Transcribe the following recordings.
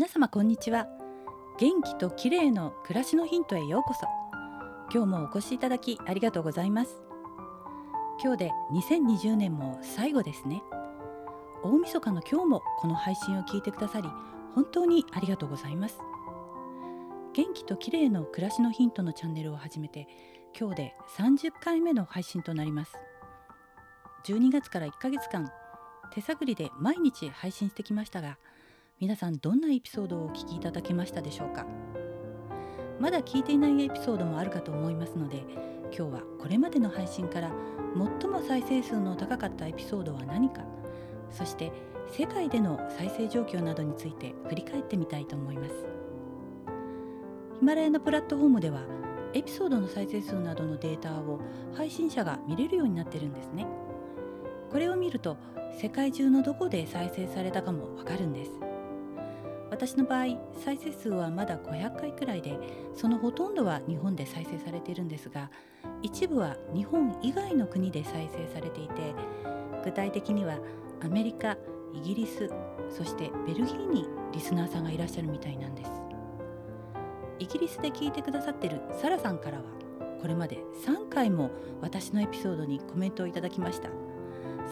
皆様こんにちは。元気と綺麗の暮らしのヒントへようこそ。今日もお越しいただきありがとうございます。今日で2020年も最後ですね。大晦日の今日もこの配信を聞いてくださり本当にありがとうございます。元気と綺麗の暮らしのヒントのチャンネルを始めて今日で30回目の配信となります。12月から1ヶ月間手探りで毎日配信してきましたが皆さんどんなエピソードをお聞きいただけましたでしょうか？まだ聞いていないエピソードもあるかと思いますので今日はこれまでの配信から最も再生数の高かったエピソードは何かそして世界での再生状況などについて振り返ってみたいと思います。ヒマラヤのプラットフォームではエピソードの再生数などのデータを配信者が見れるようになってるんですね。これを見ると世界中のどこで再生されたかもわかるんです。私の場合再生数はまだ500回くらいでそのほとんどは日本で再生されているんですが一部は日本以外の国で再生されていて具体的にはアメリカイギリスそしてベルギーにリスナーさんがいらっしゃるみたいなんです。イギリスで聞いてくださってるサラさんからはこれまで3回も私のエピソードにコメントをいただきました。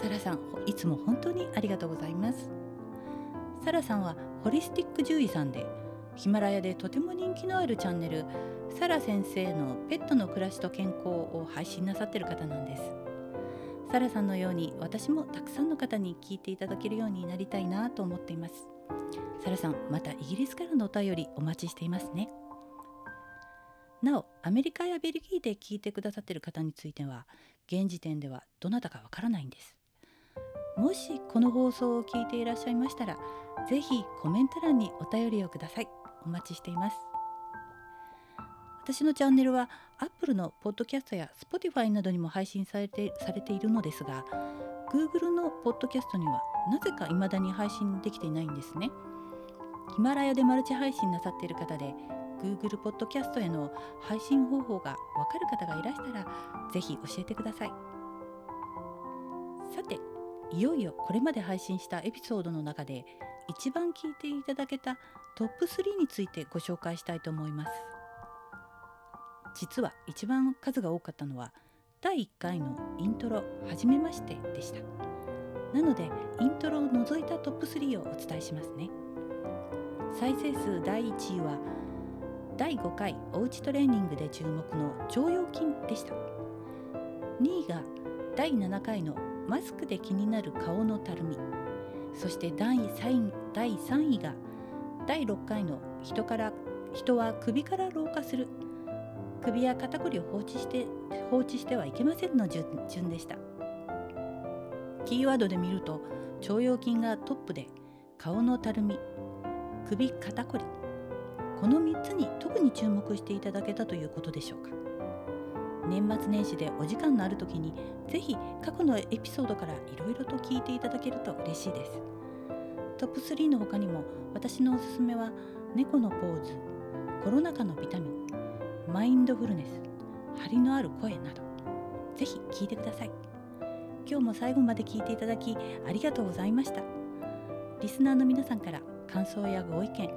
サラさんいつも本当にありがとうございます。サラさんはホリスティック獣医さんでヒマラヤでとても人気のあるチャンネルサラ先生のペットの暮らしと健康を配信なさってる方なんです。サラさんのように私もたくさんの方に聞いていただけるようになりたいなと思っています。サラさんまたイギリスからのお便りお待ちしていますね。なおアメリカやベルギーで聞いてくださっている方については現時点ではどなたかわからないんです。もしこの放送を聞いていらっしゃいましたらぜひコメント欄にお便りをください。お待ちしています。私のチャンネルは Apple のポッドキャストや Spotify などにも配信されてされているのですが Google のポッドキャストにはなぜか未だに配信できていないんですね。ヒマラヤでマルチ配信なさっている方で Google ポッドキャストへの配信方法がわかる方がいらしたらぜひ教えてください。さていよいよこれまで配信したエピソードの中で一番聞いていただけたトップ3についてご紹介したいと思います。実は一番数が多かったのは第1回のイントロ「はじめまして」でした。なのでイントロを除いたトップ3をお伝えしますね。再生数第1位は第5回おうちトレーニングで注目の腸腰筋でした。2位が第7回のマスクで気になる顔のたるみ。そして第 3, 第3位が第6回の人から人は首から老化する。首や肩こりを放置して放置してはいけませんの順順でした。キーワードで見ると腸腰筋がトップで顔のたるみ首肩こり。この3つに特に注目していただけたということでしょうか。年末年始でお時間のある時にぜひ過去のエピソードからいろいろと聞いていただけると嬉しいです。トップ3の他にも私のおすすめは猫のポーズコロナ禍のビタミンマインドフルネス張りのある声などぜひ聞いてください。今日も最後まで聞いていただきありがとうございました。リスナーの皆さんから感想やご意見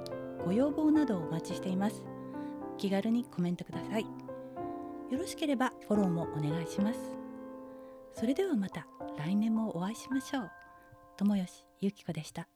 ご要望などをお待ちしています。気軽にコメントください。よろしければフォローもお願いします。それではまた来年もお会いしましょう。友吉ゆきこでした。